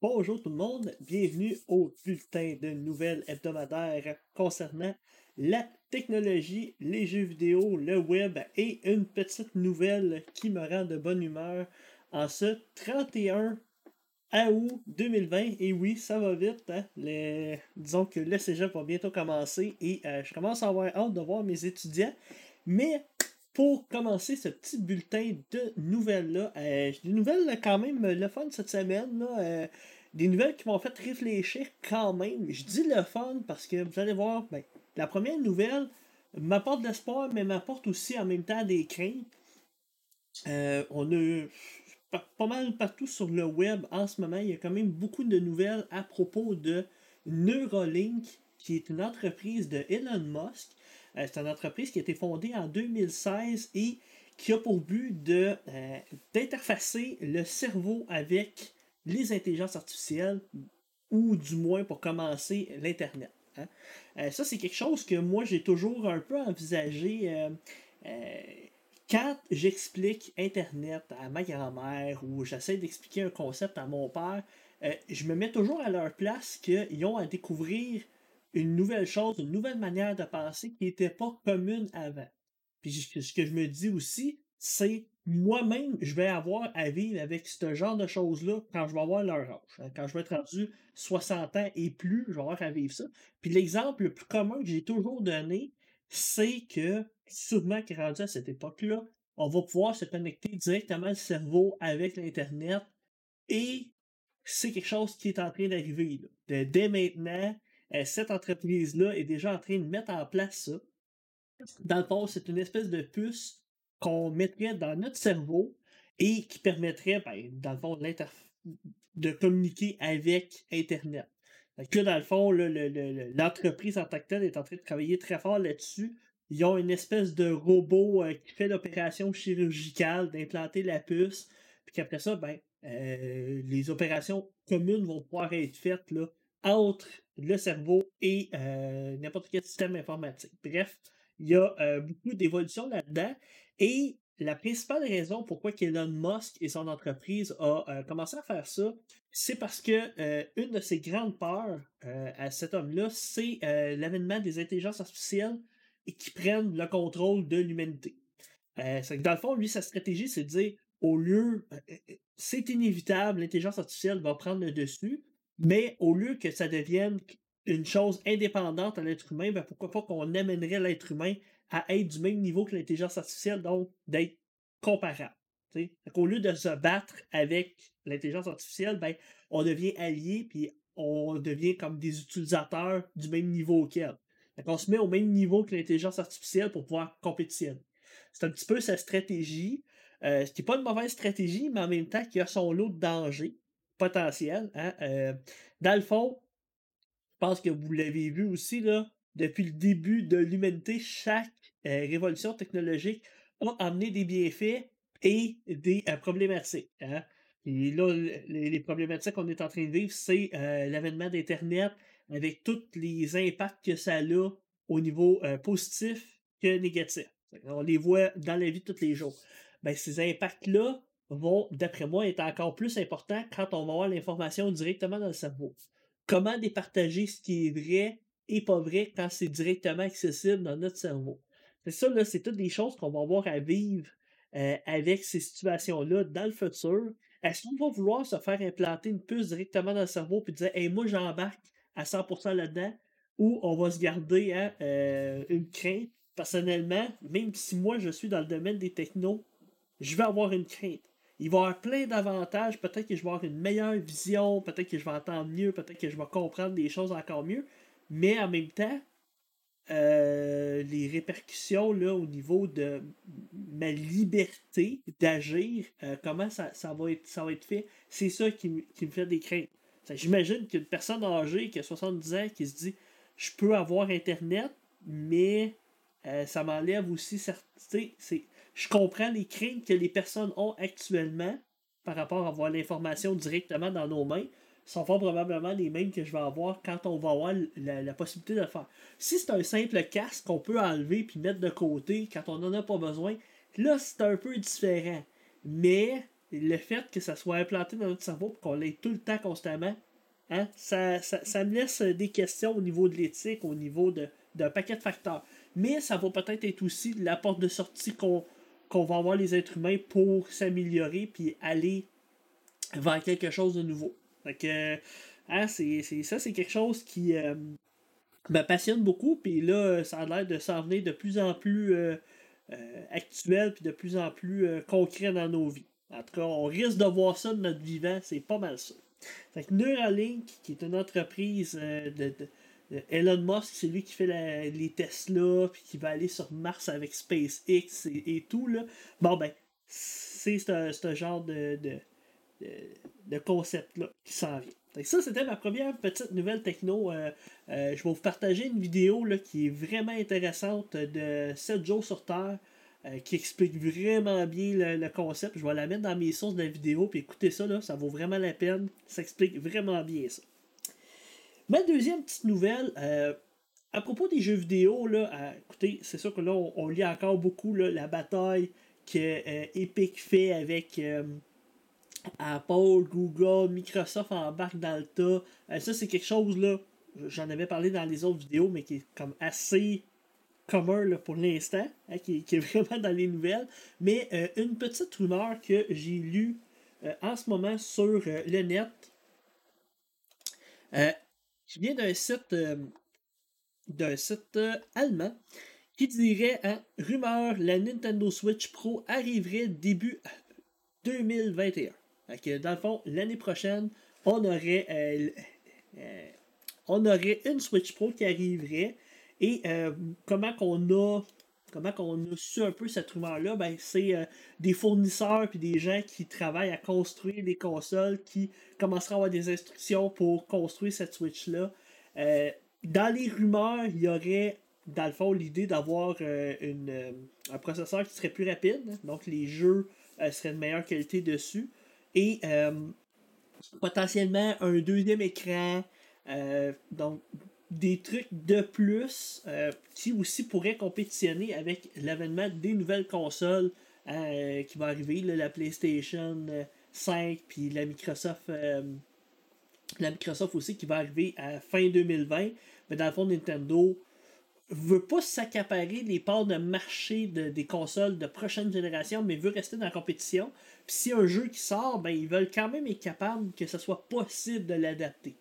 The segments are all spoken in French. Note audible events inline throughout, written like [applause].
Bonjour tout le monde, bienvenue au bulletin de nouvelles hebdomadaires concernant la technologie, les jeux vidéo, le web et une petite nouvelle qui me rend de bonne humeur en ce 31 août 2020. Et oui, ça va vite. Hein? Disons que le cégep va bientôt commencer et euh, je commence à avoir hâte de voir mes étudiants. Mais pour commencer ce petit bulletin de nouvelles-là, euh, des nouvelles quand même le fun cette semaine. Là, euh, des nouvelles qui m'ont fait réfléchir quand même. Je dis le fun parce que vous allez voir, ben, la première nouvelle m'apporte de l'espoir, mais m'apporte aussi en même temps des craintes. Euh, on a pas mal partout sur le web en ce moment, il y a quand même beaucoup de nouvelles à propos de Neuralink, qui est une entreprise de Elon Musk. Euh, c'est une entreprise qui a été fondée en 2016 et qui a pour but de, euh, d'interfacer le cerveau avec les intelligences artificielles ou du moins pour commencer l'Internet. Hein. Euh, ça, c'est quelque chose que moi, j'ai toujours un peu envisagé quand j'explique Internet à ma grand-mère ou j'essaie d'expliquer un concept à mon père. je me mets toujours à leur place qu'ils ont à découvrir une nouvelle chose, une nouvelle manière de penser qui n'était pas commune avant. Puis ce que je me dis aussi, c'est moi-même, je vais avoir à vivre avec ce genre de choses-là quand je vais avoir leur âge. Hein. Quand je vais être rendu 60 ans et plus, je vais avoir à vivre ça. Puis l'exemple le plus commun que j'ai toujours donné, c'est que, sûrement est rendu à cette époque-là, on va pouvoir se connecter directement le cerveau avec l'Internet et c'est quelque chose qui est en train d'arriver. Dès maintenant, cette entreprise-là est déjà en train de mettre en place ça. Dans le fond, c'est une espèce de puce qu'on mettrait dans notre cerveau et qui permettrait, ben, dans le fond, de communiquer avec Internet. Là, dans le fond, l'entreprise en tant que telle est en train de travailler très fort là-dessus. Ils ont une espèce de robot euh, qui fait l'opération chirurgicale d'implanter la puce. Puis qu'après ça, ben, euh, les opérations communes vont pouvoir être faites là, entre le cerveau et euh, n'importe quel système informatique. Bref, il y a euh, beaucoup d'évolutions là-dedans. Et la principale raison pourquoi Elon Musk et son entreprise ont euh, commencé à faire ça, c'est parce que une de ses grandes peurs à cet homme-là, c'est l'avènement des intelligences artificielles et qui prennent le contrôle de l'humanité. dans le fond, lui, sa stratégie, c'est de dire au lieu, c'est inévitable, l'intelligence artificielle va prendre le dessus, mais au lieu que ça devienne une chose indépendante à l'être humain, ben pourquoi pas qu'on amènerait l'être humain à être du même niveau que l'intelligence artificielle, donc d'être comparable. Au lieu de se battre avec l'intelligence artificielle, ben, on devient allié puis on devient comme des utilisateurs du même niveau qu'elle. On se met au même niveau que l'intelligence artificielle pour pouvoir compétitionner. C'est un petit peu sa stratégie. Euh, ce qui n'est pas une mauvaise stratégie, mais en même temps qui a son lot de dangers potentiel. Hein? Euh, dans le fond, je pense que vous l'avez vu aussi, là, depuis le début de l'humanité, chaque euh, révolution technologique a amené des bienfaits et des euh, problématiques. Hein? Et là, les, problématiques qu'on est en train de vivre, c'est l'avènement d'Internet avec tous les impacts que ça a au niveau positif que négatif. On les voit dans la vie de tous les jours. Ben, ces impacts-là, vont, d'après moi, être encore plus importants quand on va avoir l'information directement dans le cerveau. Comment départager ce qui est vrai et pas vrai quand c'est directement accessible dans notre cerveau? C'est ça, là, c'est toutes des choses qu'on va avoir à vivre euh, avec ces situations-là dans le futur. Est-ce qu'on va vouloir se faire implanter une puce directement dans le cerveau et dire Hey, moi j'embarque à 100% là-dedans ou on va se garder euh, une crainte? Personnellement, même si moi je suis dans le domaine des technos, je vais avoir une crainte il va y avoir plein d'avantages. Peut-être que je vais avoir une meilleure vision, peut-être que je vais entendre mieux, peut-être que je vais comprendre des choses encore mieux. Mais en même temps, euh, les répercussions là, au niveau de ma liberté d'agir, euh, comment ça, va être, ça va être fait, c'est ça qui, me fait des craintes. J'imagine qu'une personne âgée qui a 70 ans qui se dit je peux avoir Internet, mais euh, ça m'enlève aussi certains je comprends les craintes que les personnes ont actuellement par rapport à avoir l'information directement dans nos mains sont fort probablement les mêmes que je vais avoir quand on va avoir la, possibilité de le faire. Si c'est un simple casque qu'on peut enlever puis mettre de côté quand on n'en a pas besoin, là c'est un peu différent. Mais le fait que ça soit implanté dans notre cerveau et qu'on l'ait tout le temps constamment, hein, ça, ça, me laisse des questions au niveau de l'éthique, au niveau d'un paquet de facteurs. Mais ça va peut-être être aussi la porte de sortie qu'on va avoir les êtres humains pour s'améliorer puis aller vers quelque chose de nouveau. Donc, hein, c'est, ça, c'est quelque chose qui euh, me passionne beaucoup. Puis là, ça a l'air de s'en venir de plus en plus euh, euh, actuel puis de plus en plus concret dans nos vies. En tout cas, on risque de voir ça de notre vivant, c'est pas mal ça. Fait Neuralink, qui est une entreprise de, Elon Musk, c'est lui qui fait les Tesla, puis qui va aller sur Mars avec SpaceX et, tout, là. Bon, ben, c'est ce genre de, de, concept-là qui s'en vient. ça, c'était ma première petite nouvelle techno. Euh, euh, je vais vous partager une vidéo là, qui est vraiment intéressante de 7 jours sur Terre. Euh, qui explique vraiment bien le, concept. Je vais la mettre dans mes sources de la vidéo, puis écoutez ça, là, ça vaut vraiment la peine. Ça explique vraiment bien ça. Ma deuxième petite nouvelle, à propos des jeux vidéo, là, écoutez, c'est sûr que là, on, lit encore beaucoup la bataille que Epic fait avec Apple, Google, Microsoft embarquent dans le. Euh, ça, c'est quelque chose, là, j'en avais parlé dans les autres vidéos, mais qui est comme assez commun pour l'instant, hein, qui, est [laughs] vraiment dans les nouvelles. Mais euh, une petite rumeur que j'ai lue euh, en ce moment sur le net, qui vient d'un site, d'un site allemand, qui dirait, hein, rumeur, la Nintendo Switch Pro arriverait début 2021 dans le fond, l'année prochaine, on aurait, euh, euh, on aurait une Switch Pro qui arriverait. Et euh, comment qu'on a comment qu'on a su un peu cette rumeur-là, ben, c'est des fournisseurs puis des gens qui travaillent à construire des consoles qui commenceront à avoir des instructions pour construire cette Switch-là. dans les rumeurs, il y aurait, dans le fond, l'idée d'avoir un processeur qui serait plus rapide, donc les jeux seraient de meilleure qualité dessus et euh, potentiellement un deuxième écran. Euh, donc, des trucs de plus euh, qui aussi pourraient compétitionner avec l'avènement des nouvelles consoles qui va arriver, la PlayStation 5 puis la Microsoft la Microsoft aussi qui va arriver à fin 2020. Mais dans le fond, Nintendo veut pas s'accaparer les parts de marché des consoles de prochaine génération, mais veut rester dans la compétition. Puis si un jeu qui sort, ben ils veulent quand même être capables que ce soit possible de l'adapter.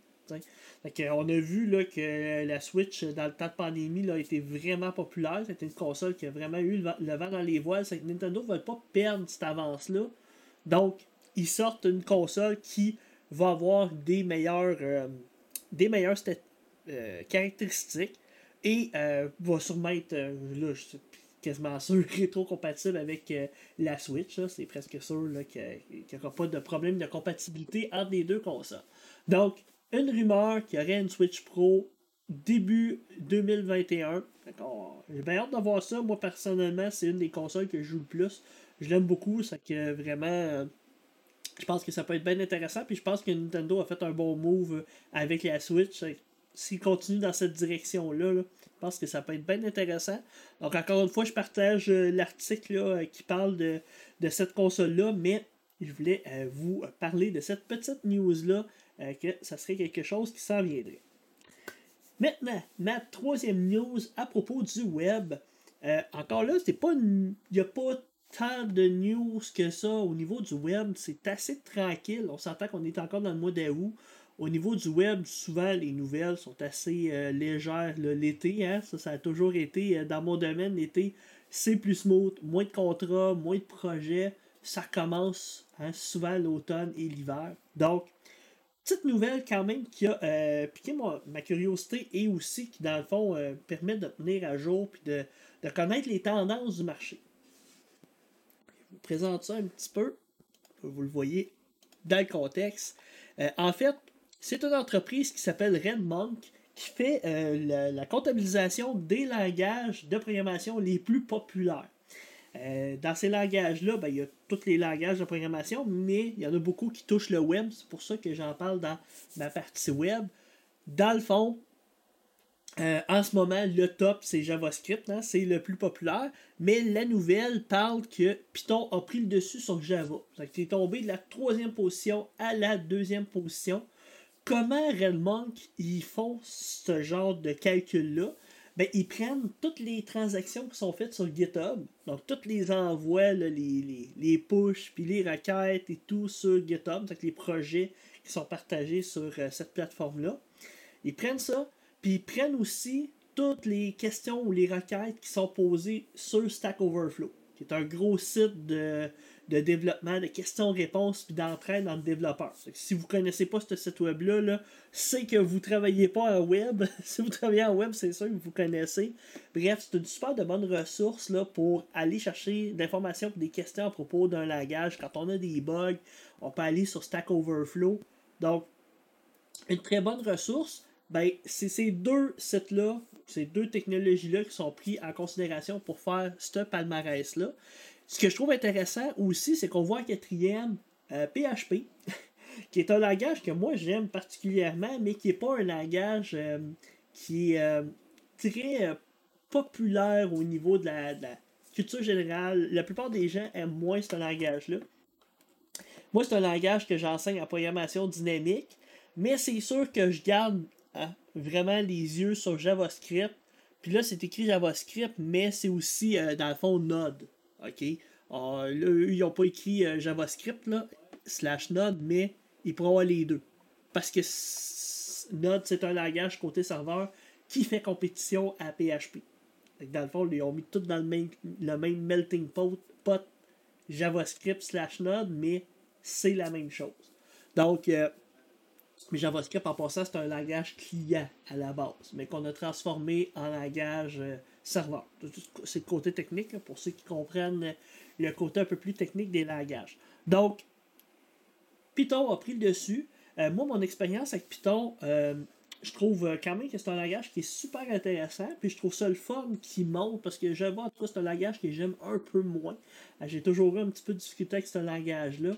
On a vu là, que la Switch, dans le temps de pandémie, a été vraiment populaire. C'était une console qui a vraiment eu le vent, dans les voiles. Nintendo ne veut pas perdre cette avance-là. Donc, ils sortent une console qui va avoir des meilleures, euh, des meilleures euh, caractéristiques et euh, va sûrement être, là, quasiment sûr, [laughs] rétro-compatible avec euh, la Switch. C'est presque sûr qu'il n'y aura pas de problème de compatibilité entre les deux consoles. Donc, une rumeur qu'il y aurait une Switch Pro début 2021. J'ai bien hâte de voir ça. Moi, personnellement, c'est une des consoles que je joue le plus. Je l'aime beaucoup. C'est que vraiment. Euh, je pense que ça peut être bien intéressant. Puis je pense que Nintendo a fait un bon move avec la Switch. S'il continue dans cette direction-là, là, je pense que ça peut être bien intéressant. Donc, encore une fois, je partage euh, l'article euh, qui parle de, cette console-là, mais je voulais vous parler de cette petite news-là, que ça serait quelque chose qui s'en viendrait. Maintenant, ma troisième news à propos du web. encore là, il n'y a pas tant de news que ça au niveau du web. C'est assez tranquille. On s'entend qu'on est encore dans le mois d'août. Au niveau du web, souvent les nouvelles sont assez euh, légères l'été. Hein? Ça, ça a toujours été euh, dans mon domaine. L'été, c'est plus smooth, moins de contrats, moins de projets. Ça commence hein, souvent l'automne et l'hiver. Donc, petite nouvelle quand même qui a euh, piqué ma curiosité et aussi qui, dans le fond, permet de tenir à jour et de, connaître les tendances du marché. Je vous présente ça un petit peu. Vous le voyez dans le contexte. en fait, c'est une entreprise qui s'appelle RedMonk qui fait euh, la, comptabilisation des langages de programmation les plus populaires. Euh, dans ces langages-là, ben, il y a les langages de programmation, mais il y en a beaucoup qui touchent le web. C'est pour ça que j'en parle dans ma partie web. Dans le fond, Euh, en ce moment, le top, c'est JavaScript, hein, c'est le plus populaire, mais la nouvelle parle que Python a pris le dessus sur Java. Il est tombé de la troisième position à la deuxième position. Comment Redmonk ils font ce genre de calcul-là? Ben, ils prennent toutes les transactions qui sont faites sur GitHub, donc tous les envois, les, les, les push, puis les requêtes et tout sur GitHub, donc les projets qui sont partagés sur euh, cette plateforme-là. Ils prennent ça, puis ils prennent aussi toutes les questions ou les requêtes qui sont posées sur Stack Overflow, qui est un gros site de, développement, de questions-réponses, puis d'entraide dans le développeur. Si vous ne connaissez pas ce site web-là, c'est que vous travaillez pas en web. [laughs] si vous travaillez en web, c'est sûr que vous connaissez. Bref, c'est une super de bonne ressource là, pour aller chercher d'informations des questions à propos d'un langage. Quand on a des bugs, on peut aller sur Stack Overflow. Donc, une très bonne ressource ben, c'est ces deux sites-là, ces deux technologies-là qui sont pris en considération pour faire ce palmarès-là. Ce que je trouve intéressant aussi, c'est qu'on voit en quatrième PHP, euh, [laughs] qui est un langage que moi j'aime particulièrement, mais qui n'est pas un langage euh, qui est euh, très populaire au niveau de la, de la, culture générale. La plupart des gens aiment moins ce langage-là. Moi, c'est un langage que j'enseigne en programmation dynamique, mais c'est sûr que je garde vraiment les yeux sur JavaScript. Puis là, c'est écrit JavaScript, mais c'est aussi, euh, dans le fond, Node. OK? Ah, eux, ils n'ont pas écrit euh, JavaScript, là, slash Node, mais ils pourront avoir les deux. Parce que Node, c'est un langage côté serveur qui fait compétition à PHP. Dans le fond, ils ont mis tout dans le même, melting pot, JavaScript slash Node, mais c'est la même chose. Donc, euh, JavaScript, en passant, c'est un langage client à la base, mais qu'on a transformé en langage euh, C'est le côté technique, pour ceux qui comprennent le côté un peu plus technique des langages. Donc, Python a pris le dessus. Euh, moi, mon expérience avec Python, euh, je trouve quand même que c'est un langage qui est super intéressant. Puis je trouve ça le fun qui monte parce que Java, en tout cas, c'est un langage que j'aime un peu moins. J'ai toujours eu un petit peu de difficulté avec ce langage-là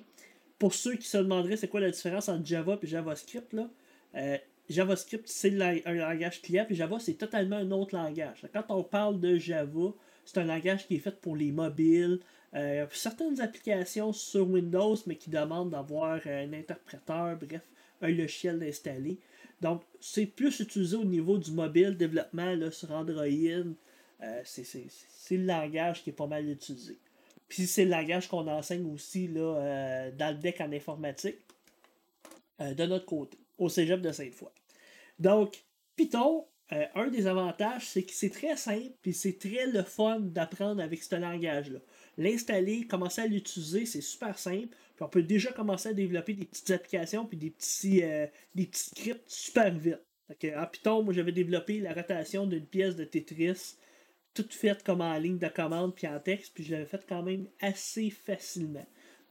pour ceux qui se demanderaient c'est quoi la différence entre Java et JavaScript, là, euh, JavaScript, c'est un langage client, puis Java, c'est totalement un autre langage. Quand on parle de Java, c'est un langage qui est fait pour les mobiles, euh, certaines applications sur Windows, mais qui demandent d'avoir un interpréteur, bref, un logiciel installé. Donc, c'est plus utilisé au niveau du mobile, développement là, sur Android. Euh, c'est le langage qui est pas mal utilisé. Puis c'est le langage qu'on enseigne aussi là, euh, dans le deck en informatique euh, de notre côté, au cégep de Sainte-Foy. Donc, Python, euh, un des avantages, c'est que c'est très simple, puis c'est très le fun d'apprendre avec ce langage-là. L'installer, commencer à l'utiliser, c'est super simple. Puis on peut déjà commencer à développer des petites applications puis des petits, des petits scripts super vite. en Python, moi j'avais développé la rotation d'une pièce de Tetris tout fait comme en ligne de commande puis en texte, puis je l'avais fait quand même assez facilement.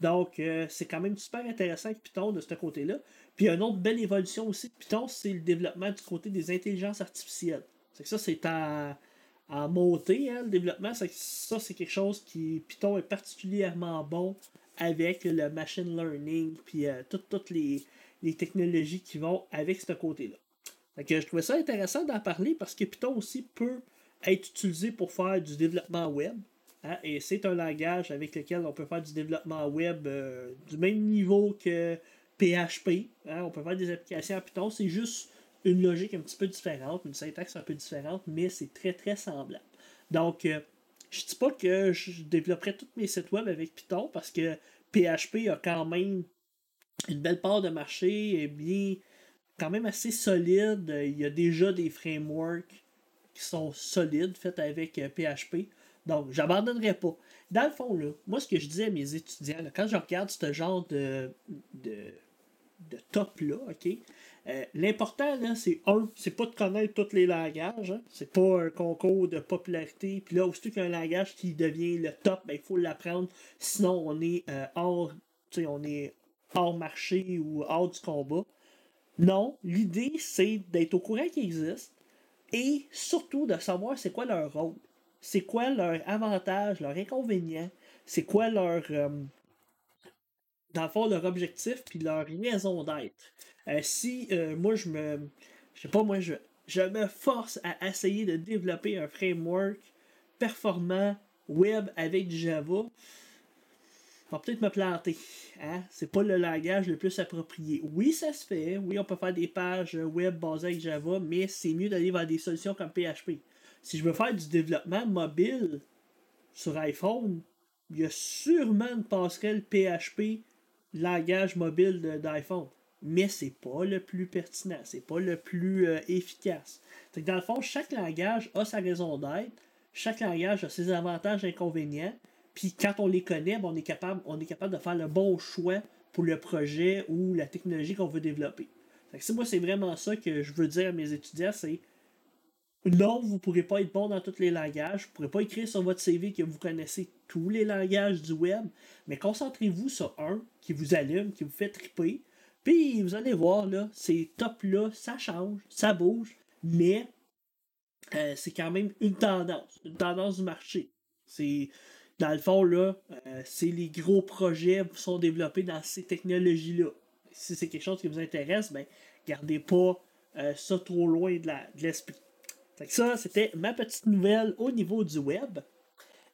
Donc, euh, c'est quand même super intéressant avec Python de ce côté-là. Puis, une autre belle évolution aussi de Python, c'est le développement du côté des intelligences artificielles. C'est que ça, c'est en, en montée, hein, le développement. C'est ça, c'est quelque chose qui, Python est particulièrement bon avec le machine learning, puis euh, toutes, les, les, technologies qui vont avec ce côté-là. Donc, je trouvais ça intéressant d'en parler parce que Python aussi peut être utilisé pour faire du développement web. Hein, et c'est un langage avec lequel on peut faire du développement web euh, du même niveau que PHP. Hein, on peut faire des applications en Python. C'est juste une logique un petit peu différente, une syntaxe un peu différente, mais c'est très très semblable. Donc, euh, je dis pas que je développerai tous mes sites web avec Python parce que PHP a quand même une belle part de marché, et bien quand même assez solide. Il y a déjà des frameworks qui sont solides, faites avec PHP. Donc, j'abandonnerai pas. Dans le fond, là, moi, ce que je disais à mes étudiants, quand je regarde ce genre de, de, de top-là, OK, euh, l'important, là, c'est un, c'est pas de connaître tous les langages. Hein. c'est pas un concours de popularité. Puis là, aussitôt qu'il langage qui devient le top, ben, il faut l'apprendre. Sinon, on est euh, hors, on est hors marché ou hors du combat. Non, l'idée, c'est d'être au courant qu'il existe, et surtout de savoir c'est quoi leur rôle, c'est quoi leur avantage, leur inconvénient, c'est quoi leur, euh, dans le fond, leur objectif, puis leur raison d'être? Euh, si euh, moi je me, je sais pas, moi je, je me force à essayer de développer un framework performant web avec Java, va peut-être me planter. Hein? C'est pas le langage le plus approprié. Oui, ça se fait. Oui, on peut faire des pages web basées avec Java, mais c'est mieux d'aller vers des solutions comme PHP. Si je veux faire du développement mobile sur iPhone, il y a sûrement une passerelle PHP langage mobile d'iPhone. Mais c'est pas le plus pertinent, c'est pas le plus euh, efficace. dans le fond, chaque langage a sa raison d'être, chaque langage a ses avantages et inconvénients. Puis quand on les connaît, ben, on, est capable, on est capable de faire le bon choix pour le projet ou la technologie qu'on veut développer. moi, c'est vraiment ça que je veux dire à mes étudiants, c'est non, vous ne pourrez pas être bon dans tous les langages, vous ne pourrez pas écrire sur votre CV que vous connaissez tous les langages du web, mais concentrez-vous sur un qui vous allume, qui vous fait triper, puis vous allez voir, là, ces tops-là, ça change, ça bouge, mais euh, c'est quand même une tendance, une tendance du marché. C'est dans le fond, là, euh, c'est les gros projets qui sont développés dans ces technologies-là. Si c'est quelque chose qui vous intéresse, ben, gardez pas euh, ça trop loin de l'esprit. Ça, c'était ma petite nouvelle au niveau du web.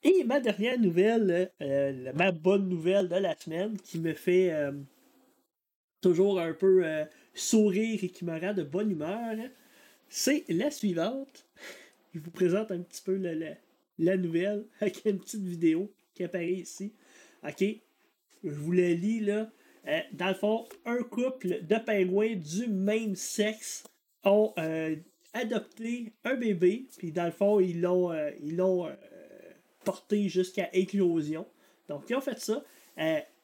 Et ma dernière nouvelle, euh, ma bonne nouvelle de la semaine, qui me fait toujours un peu sourire et qui me rend de bonne humeur, c'est la suivante. [laughs] Je vous présente un petit peu le, le la nouvelle [laughs] avec une petite vidéo qui apparaît ici. OK? Je vous la lis là. Euh, dans le fond, un couple de pingouins du même sexe ont euh, adopté un bébé, puis dans le fond, ils l'ont euh, l'ont porté jusqu'à éclosion. Donc, ils ont fait ça.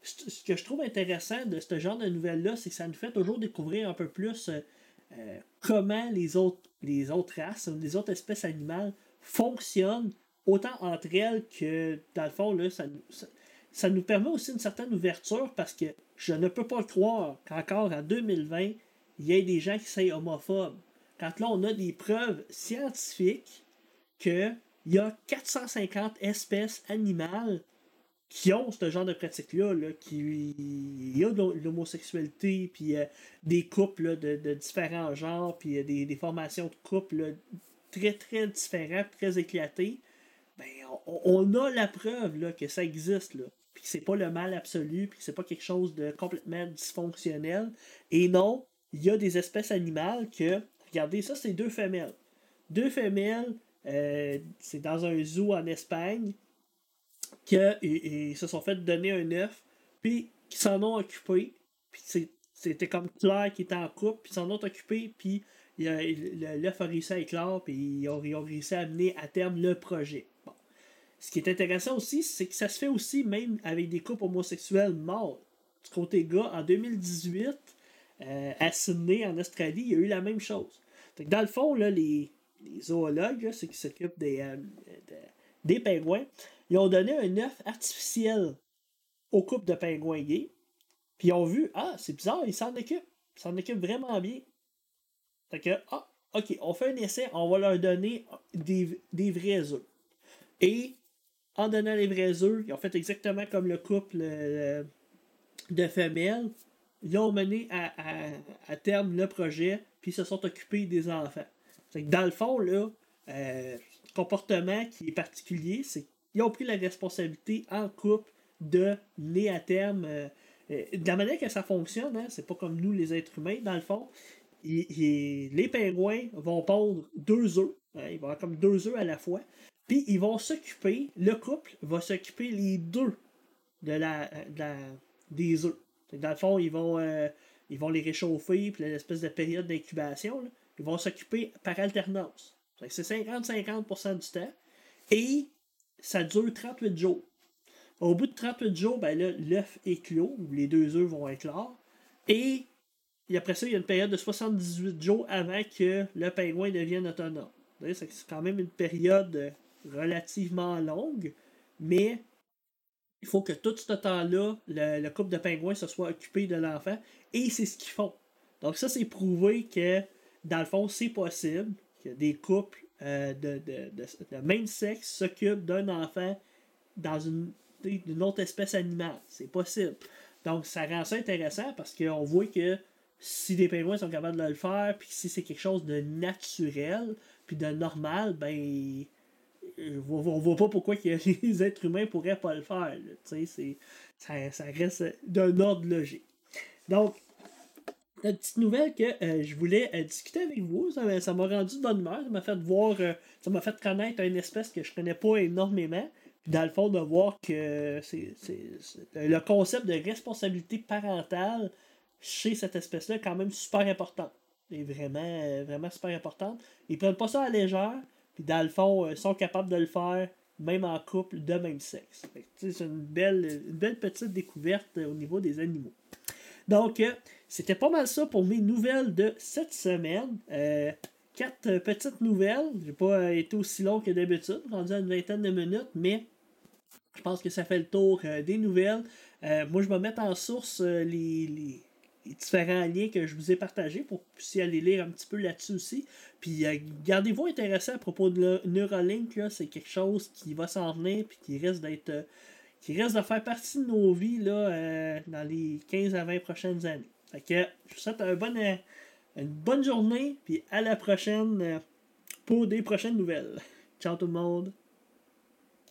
ce que je trouve intéressant de ce genre de nouvelles-là, c'est que ça nous fait toujours découvrir un peu plus comment les autres, les autres races, les autres espèces animales fonctionnent autant entre elles que, dans le fond, là, ça, ça, nous permet aussi une certaine ouverture parce que je ne peux pas croire qu'encore en 2020, il y ait des gens qui sont homophobes. Quand là, on a des preuves scientifiques qu'il y a 450 espèces animales qui ont ce genre de pratique-là, là, qui y a de l'homosexualité, puis euh, des couples de, différents genres, puis euh, des, des, formations de couples très, très différents, très éclatés ben, on, a la preuve là, que ça existe, là, puis que c'est pas le mal absolu, puis que c'est pas quelque chose de complètement dysfonctionnel. Et non, il y a des espèces animales que, regardez, ça c'est deux femelles. Deux femelles, euh, c'est dans un zoo en Espagne, que et, se sont fait donner un œuf, puis qui s'en ont occupé, puis c'était comme Claire qui était en couple, puis s'en ont occupé, puis l'œuf a réussi à éclore, puis ils ont, ils ont réussi à amener à terme le projet. Ce qui est intéressant aussi, c'est que ça se fait aussi même avec des couples homosexuels morts. Du côté gars, en 2018, euh, à Sydney, en Australie, il y a eu la même chose. Dans le fond, là, les, zoologues, ceux qui s'occupent des, euh, des pingouins, ils ont donné un œuf artificiel au couple de pingouins gays. Puis ils ont vu, ah, c'est bizarre, ils s'en occupent. Ils s'en occupent vraiment bien. Fait que, ah, ok, on fait un essai, on va leur donner des, des vrais œufs. Et en donnant les vrais œufs, ils ont fait exactement comme le couple euh, de femelles. Ils ont mené à, terme le projet, se sont occupés des enfants. dans le fond, là, euh, comportement qui est particulier, c'est qu'ils ont pris la responsabilité en couple de mener à terme. Euh, de la manière que ça fonctionne, hein, c'est pas comme nous les êtres humains, dans le fond. les pingouins vont pondre deux œufs. Hein, ils vont avoir comme deux œufs à la fois. Puis ils vont s'occuper, le couple va s'occuper les deux de la, des œufs. Dans le fond, ils vont, euh, ils vont les réchauffer, puis l'espèce de période d'incubation, ils vont s'occuper par alternance. C'est 50-50% du temps. Et ça dure 38 jours. Au bout de 38 jours, ben l'œuf éclot, les deux œufs vont éclore. Et, et après ça, il y a une période de 78 jours avant que le pingouin devienne autonome. C'est quand même une période relativement longue, mais il faut que tout ce temps-là, le, couple de pingouins se soit occupé de l'enfant, et c'est ce qu'ils font. Donc ça, c'est prouvé que, dans le fond, c'est possible que des couples euh, de, de, même sexe s'occupent d'un enfant dans une, une, autre espèce animale. C'est possible. Donc ça rend ça intéressant parce qu'on voit que si des pingouins sont capables de le faire, puis si c'est quelque chose de naturel, puis de normal, ben on voit pas pourquoi [laughs] les êtres humains pourraient pas le faire. Ça, reste d'un ordre logique. Donc, la petite nouvelle que euh, je voulais euh, discuter avec vous, ça m'a rendu de bonne humeur, ça m'a fait voir, euh, ça m'a fait connaître une espèce que je connais pas énormément. Puis dans le fond, de voir que c'est, le concept de responsabilité parentale chez cette espèce-là est quand même super important. Et vraiment, vraiment super important. Ils prennent pas ça à légère, puis dans le fond, ils sont capables de le faire, même en couple de même sexe. C'est une belle, une belle petite découverte au niveau des animaux. Donc, c'était pas mal ça pour mes nouvelles de cette semaine. Euh, quatre petites nouvelles. J'ai pas été aussi long que d'habitude, rendu à une vingtaine de minutes, mais je pense que ça fait le tour euh, des nouvelles. Euh, moi, je vais mettre en source les, différents liens que je vous ai partagés pour que vous puissiez aller lire un petit peu là-dessus aussi. Puis gardez-vous intéressé à propos de Neuralink, c'est quelque chose qui va s'en venir puis qui risque d'être qui reste de faire partie de nos vies là, dans les 15 à 20 prochaines années. Je vous souhaite euh, une bonne journée, puis à la prochaine euh, pour des prochaines nouvelles. Ciao tout le monde!